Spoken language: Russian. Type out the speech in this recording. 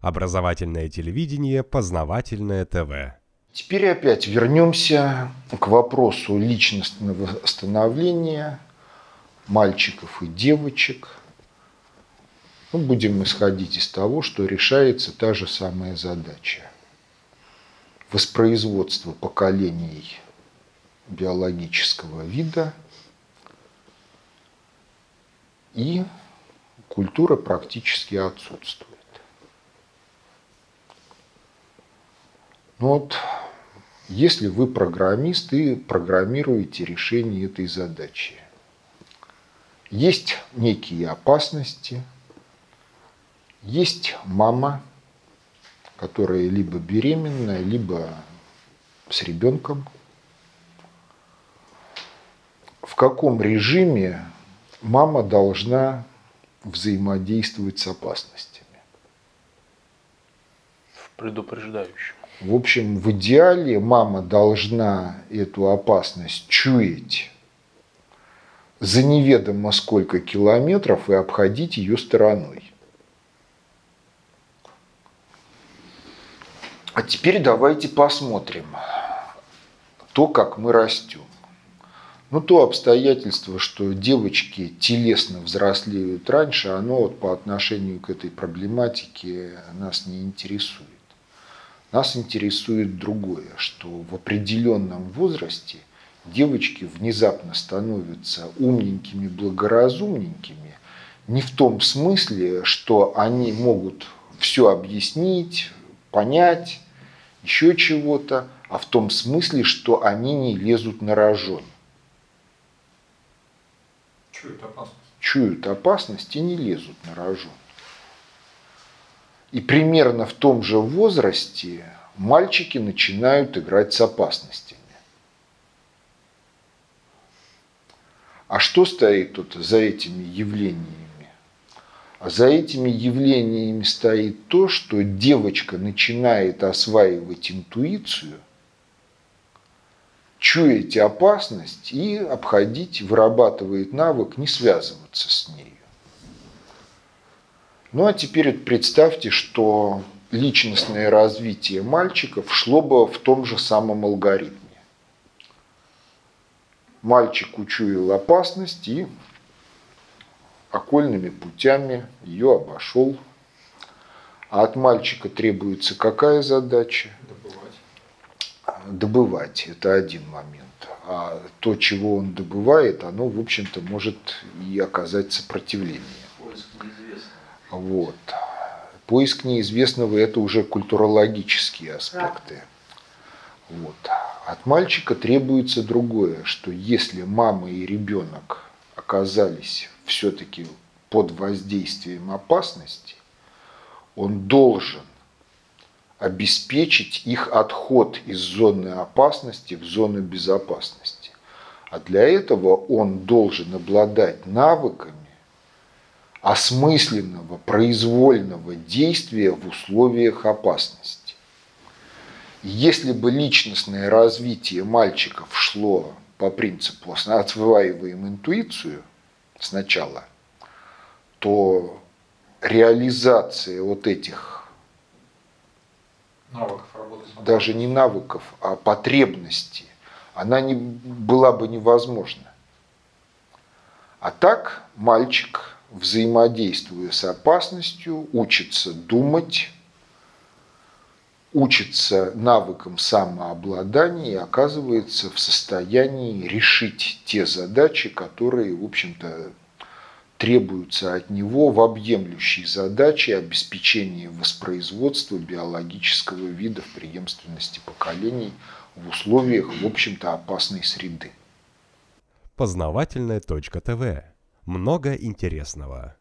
Образовательное телевидение, познавательное ТВ. Теперь опять вернемся к вопросу личностного становления мальчиков и девочек. Ну, будем исходить из того, что решается та же самая задача. Воспроизводство поколений биологического вида и культура практически отсутствует. Ну вот, если вы программист и программируете решение этой задачи, есть некие опасности, есть мама, которая либо беременная, либо с ребенком. В каком режиме мама должна взаимодействовать с опасностями? В предупреждающем. В общем, в идеале мама должна эту опасность чуять за неведомо сколько километров и обходить ее стороной. А теперь давайте посмотрим то, как мы растем. Ну, то обстоятельство, что девочки телесно взрослеют раньше, оно вот по отношению к этой проблематике нас не интересует. Нас интересует другое, что в определенном возрасте девочки внезапно становятся умненькими, благоразумненькими, не в том смысле, что они могут все объяснить, понять, еще чего-то, а в том смысле, что они не лезут на рожон. Чуют опасность. Чуют опасность и не лезут на рожон. И примерно в том же возрасте мальчики начинают играть с опасностями. А что стоит тут за этими явлениями? А за этими явлениями стоит то, что девочка начинает осваивать интуицию, чуять опасность и обходить, вырабатывает навык не связываться с ней. Ну а теперь представьте, что личностное развитие мальчиков шло бы в том же самом алгоритме. Мальчик учуял опасность и окольными путями ее обошел. А от мальчика требуется какая задача? Добывать. Добывать. Это один момент. А то, чего он добывает, оно, в общем-то, может и оказать сопротивление. Поиск. Вот. Поиск неизвестного – это уже культурологические аспекты. Вот. От мальчика требуется другое, что если мама и ребенок оказались все-таки под воздействием опасности, он должен обеспечить их отход из зоны опасности в зону безопасности. А для этого он должен обладать навыками осмысленного произвольного действия в условиях опасности. Если бы личностное развитие мальчиков шло по принципу «осваиваем интуицию» сначала, то реализация вот этих Навыков работы даже не навыков, а потребностей, она не, была бы невозможна. А так мальчик, взаимодействуя с опасностью, учится думать, учится навыкам самообладания и оказывается в состоянии решить те задачи, которые, в общем-то, требуются от него в объемлющей задаче обеспечения воспроизводства биологического вида в преемственности поколений в условиях, в общем-то, опасной среды. Познавательная точка ТВ. Много интересного.